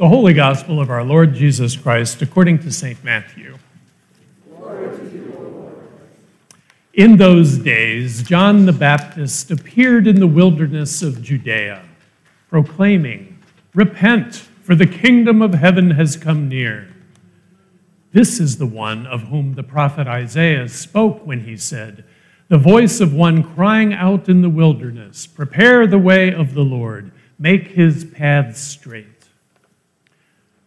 The Holy Gospel of our Lord Jesus Christ according to St. Matthew. In those days, John the Baptist appeared in the wilderness of Judea, proclaiming, Repent, for the kingdom of heaven has come near. This is the one of whom the prophet Isaiah spoke when he said, The voice of one crying out in the wilderness, Prepare the way of the Lord, make his paths straight.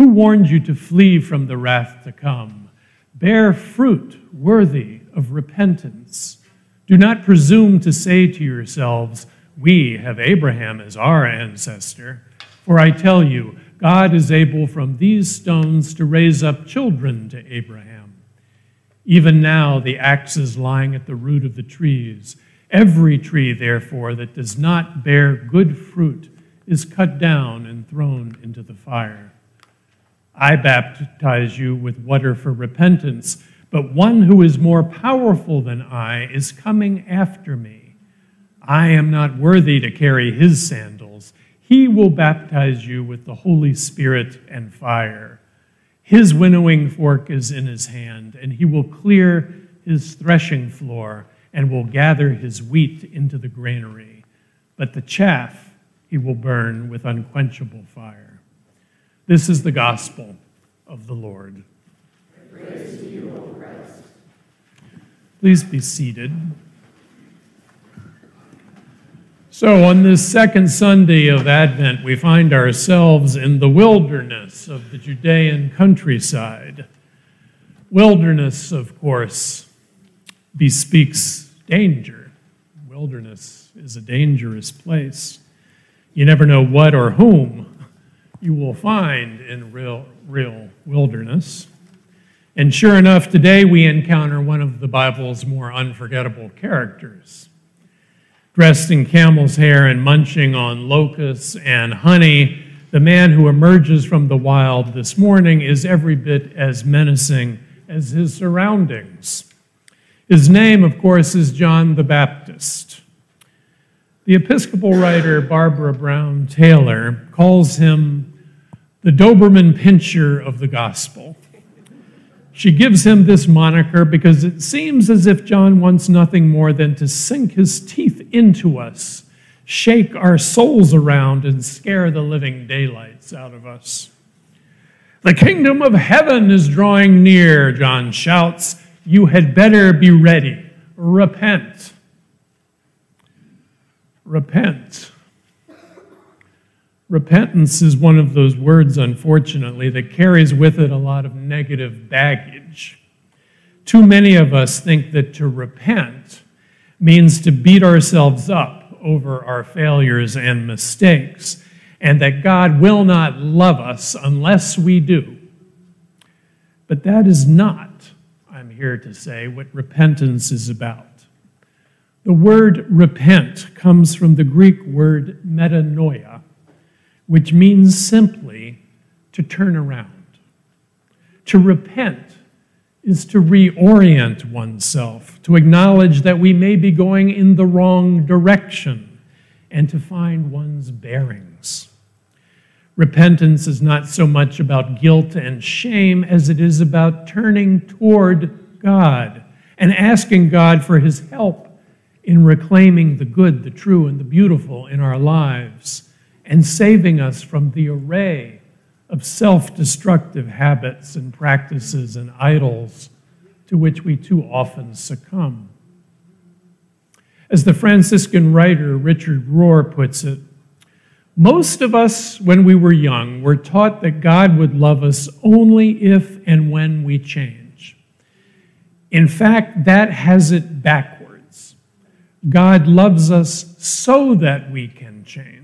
who warned you to flee from the wrath to come? Bear fruit worthy of repentance. Do not presume to say to yourselves, We have Abraham as our ancestor. For I tell you, God is able from these stones to raise up children to Abraham. Even now, the axe is lying at the root of the trees. Every tree, therefore, that does not bear good fruit is cut down and thrown into the fire. I baptize you with water for repentance, but one who is more powerful than I is coming after me. I am not worthy to carry his sandals. He will baptize you with the Holy Spirit and fire. His winnowing fork is in his hand, and he will clear his threshing floor and will gather his wheat into the granary. But the chaff he will burn with unquenchable fire. This is the gospel of the Lord. Please be seated. So, on this second Sunday of Advent, we find ourselves in the wilderness of the Judean countryside. Wilderness, of course, bespeaks danger. Wilderness is a dangerous place. You never know what or whom you will find in real, real wilderness. And sure enough, today we encounter one of the Bible's more unforgettable characters dressed in camel's hair and munching on locusts and honey, the man who emerges from the wild this morning is every bit as menacing as his surroundings. His name, of course, is John the Baptist. The Episcopal writer Barbara Brown Taylor calls him the Doberman Pinscher of the Gospel. She gives him this moniker because it seems as if John wants nothing more than to sink his teeth into us, shake our souls around, and scare the living daylights out of us. The kingdom of heaven is drawing near, John shouts. You had better be ready. Repent. Repent. Repentance is one of those words, unfortunately, that carries with it a lot of negative baggage. Too many of us think that to repent means to beat ourselves up over our failures and mistakes, and that God will not love us unless we do. But that is not, I'm here to say, what repentance is about. The word repent comes from the Greek word metanoia which means simply to turn around. To repent is to reorient oneself, to acknowledge that we may be going in the wrong direction, and to find one's bearings. Repentance is not so much about guilt and shame as it is about turning toward God and asking God for his help in reclaiming the good, the true, and the beautiful in our lives and saving us from the array of self destructive habits and practices and idols to which we too often succumb. As the Franciscan writer Richard Rohr puts it, most of us, when we were young, were taught that God would love us only if and when we change. In fact, that has it backwards. God loves us so that we can change.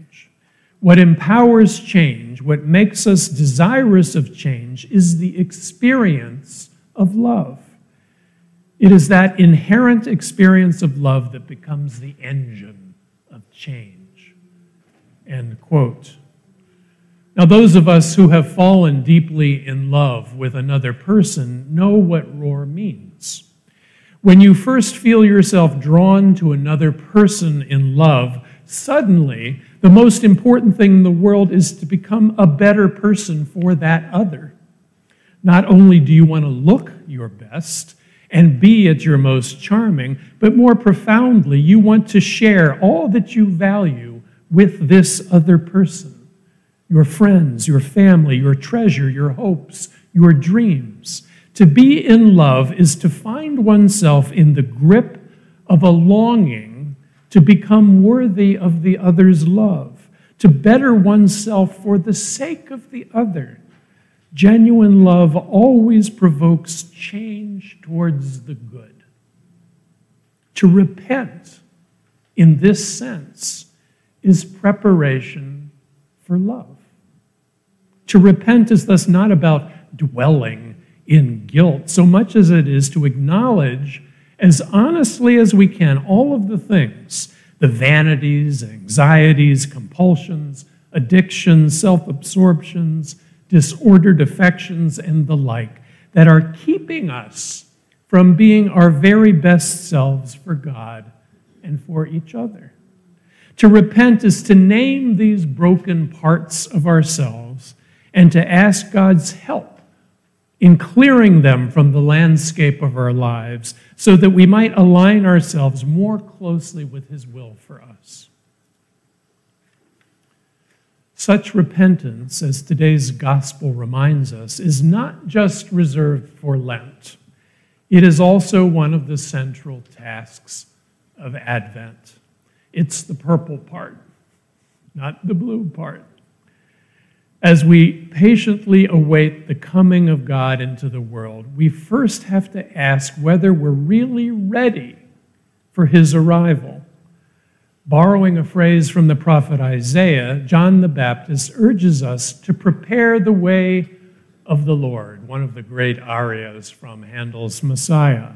What empowers change, what makes us desirous of change, is the experience of love. It is that inherent experience of love that becomes the engine of change. End quote. Now, those of us who have fallen deeply in love with another person know what Rohr means. When you first feel yourself drawn to another person in love, suddenly the most important thing in the world is to become a better person for that other. Not only do you want to look your best and be at your most charming, but more profoundly, you want to share all that you value with this other person your friends, your family, your treasure, your hopes, your dreams. To be in love is to find oneself in the grip of a longing to become worthy of the other's love, to better oneself for the sake of the other. Genuine love always provokes change towards the good. To repent, in this sense, is preparation for love. To repent is thus not about dwelling in guilt so much as it is to acknowledge as honestly as we can all of the things the vanities, anxieties, compulsions, addictions, self absorptions, disordered affections, and the like that are keeping us from being our very best selves for God and for each other. To repent is to name these broken parts of ourselves and to ask God's help in clearing them from the landscape of our lives so that we might align ourselves more closely with His will for us. Such repentance, as today's gospel reminds us, is not just reserved for Lent. It is also one of the central tasks of Advent. It's the purple part, not the blue part as we patiently await the coming of God into the world, we first have to ask whether we're really ready for his arrival. Borrowing a phrase from the prophet Isaiah, John the Baptist urges us to prepare the way of the Lord, one of the great arias from Handel's Messiah.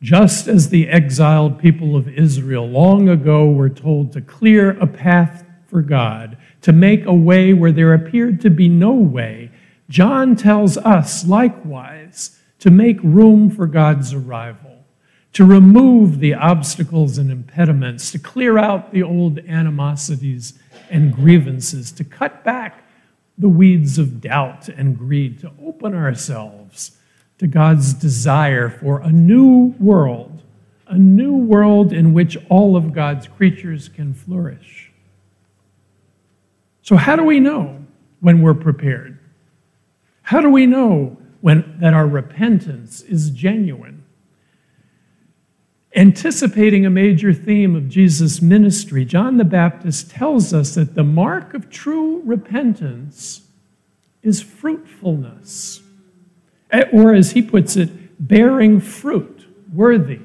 Just as the exiled people of Israel long ago were told to clear a path for God, to make a way where there appeared to be no way, John tells us likewise to make room for God's arrival, to remove the obstacles and impediments, to clear out the old animosities and grievances, to cut back the weeds of doubt and greed, to open ourselves to God's desire for a new world, a new world in which all of God's creatures can flourish. So, how do we know when we're prepared? How do we know when, that our repentance is genuine? Anticipating a major theme of Jesus' ministry, John the Baptist tells us that the mark of true repentance is fruitfulness. Eh, or, as he puts it, bearing fruit worthy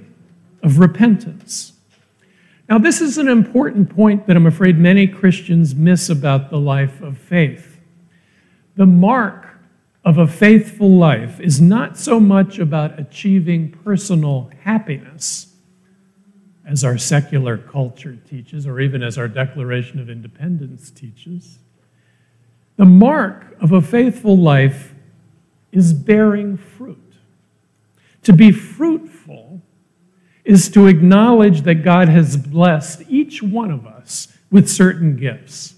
of repentance. Now, this is an important point that I'm afraid many Christians miss about the life of faith. The mark of a faithful life is not so much about achieving personal happiness, as our secular culture teaches, or even as our Declaration of Independence teaches. The mark of a faithful life is bearing fruit. To be fruitful is to acknowledge that God has blessed each one of us with certain gifts,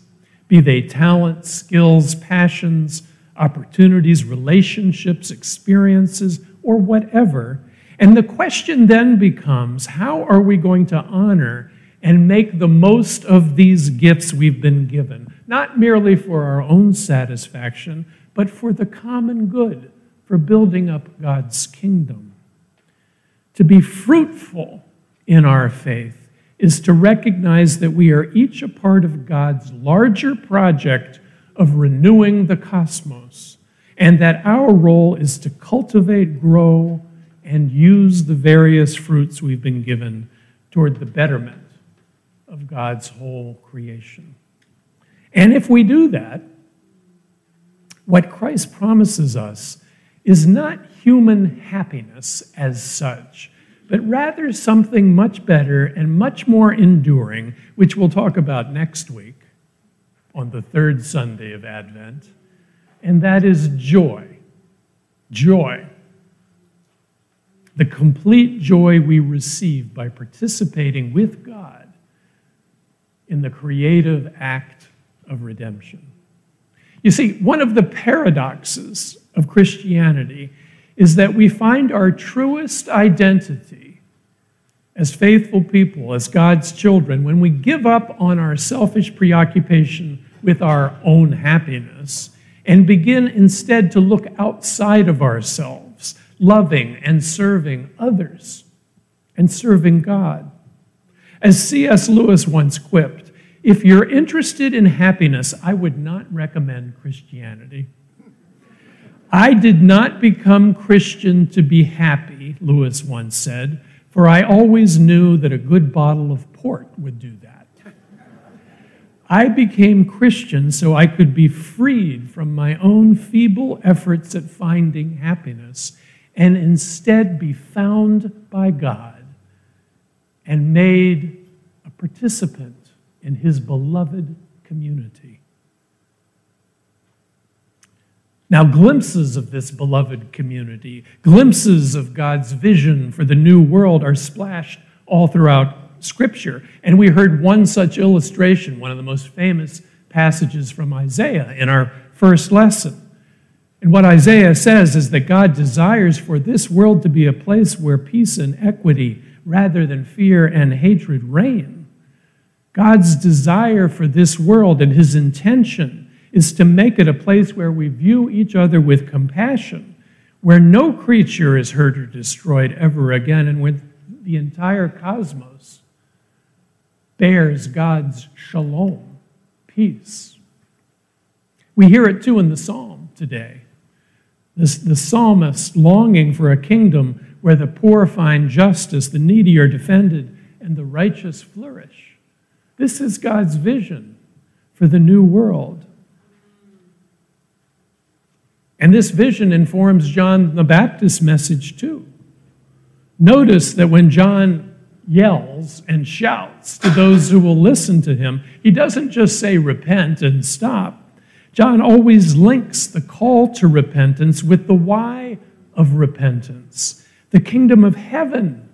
be they talents, skills, passions, opportunities, relationships, experiences, or whatever. And the question then becomes how are we going to honor and make the most of these gifts we've been given, not merely for our own satisfaction, but for the common good, for building up God's kingdom? To be fruitful in our faith is to recognize that we are each a part of God's larger project of renewing the cosmos, and that our role is to cultivate, grow, and use the various fruits we've been given toward the betterment of God's whole creation. And if we do that, what Christ promises us is not human happiness as such, but rather something much better and much more enduring, which we'll talk about next week on the third Sunday of Advent, and that is joy. Joy. The complete joy we receive by participating with God in the creative act of redemption. You see, one of the paradoxes of Christianity is that we find our truest identity as faithful people, as God's children, when we give up on our selfish preoccupation with our own happiness and begin instead to look outside of ourselves, loving and serving others and serving God. As C.S. Lewis once quipped, if you're interested in happiness, I would not recommend Christianity. I did not become Christian to be happy, Lewis once said, for I always knew that a good bottle of port would do that. I became Christian so I could be freed from my own feeble efforts at finding happiness and instead be found by God and made a participant in his beloved community. Now, glimpses of this beloved community, glimpses of God's vision for the new world are splashed all throughout Scripture. And we heard one such illustration, one of the most famous passages from Isaiah in our first lesson. And what Isaiah says is that God desires for this world to be a place where peace and equity, rather than fear and hatred, reign. God's desire for this world and his intention is to make it a place where we view each other with compassion, where no creature is hurt or destroyed ever again, and where the entire cosmos bears God's shalom, peace. We hear it too in the psalm today. This, the psalmist longing for a kingdom where the poor find justice, the needy are defended, and the righteous flourish. This is God's vision for the new world. And this vision informs John the Baptist's message too. Notice that when John yells and shouts to those who will listen to him, he doesn't just say repent and stop. John always links the call to repentance with the why of repentance. The kingdom of heaven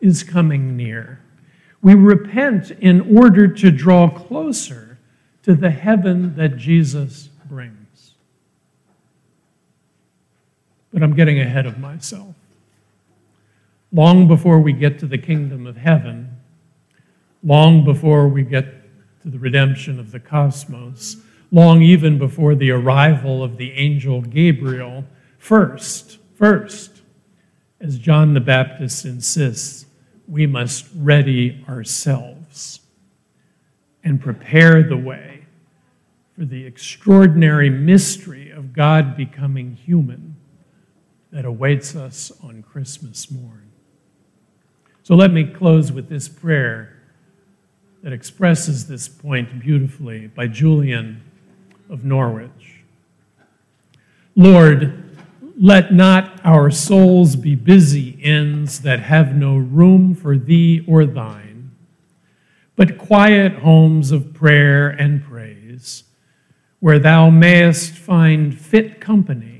is coming near. We repent in order to draw closer to the heaven that Jesus but I'm getting ahead of myself. Long before we get to the kingdom of heaven, long before we get to the redemption of the cosmos, long even before the arrival of the angel Gabriel, first, first, as John the Baptist insists, we must ready ourselves and prepare the way for the extraordinary mystery of God becoming human that awaits us on Christmas morn. So let me close with this prayer that expresses this point beautifully by Julian of Norwich. Lord, let not our souls be busy inns that have no room for thee or thine, but quiet homes of prayer and praise, where thou mayest find fit company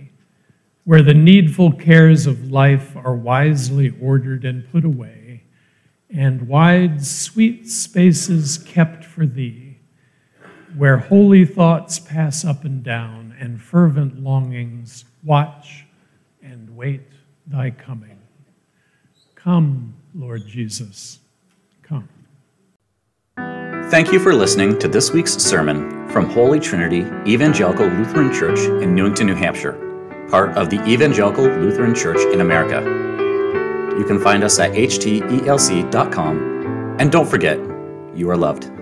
where the needful cares of life are wisely ordered and put away, and wide, sweet spaces kept for thee, where holy thoughts pass up and down, and fervent longings watch and wait thy coming. Come, Lord Jesus, come. Thank you for listening to this week's sermon from Holy Trinity Evangelical Lutheran Church in Newington, New Hampshire part of the Evangelical Lutheran Church in America. You can find us at hteLC.com, and don't forget, you are loved.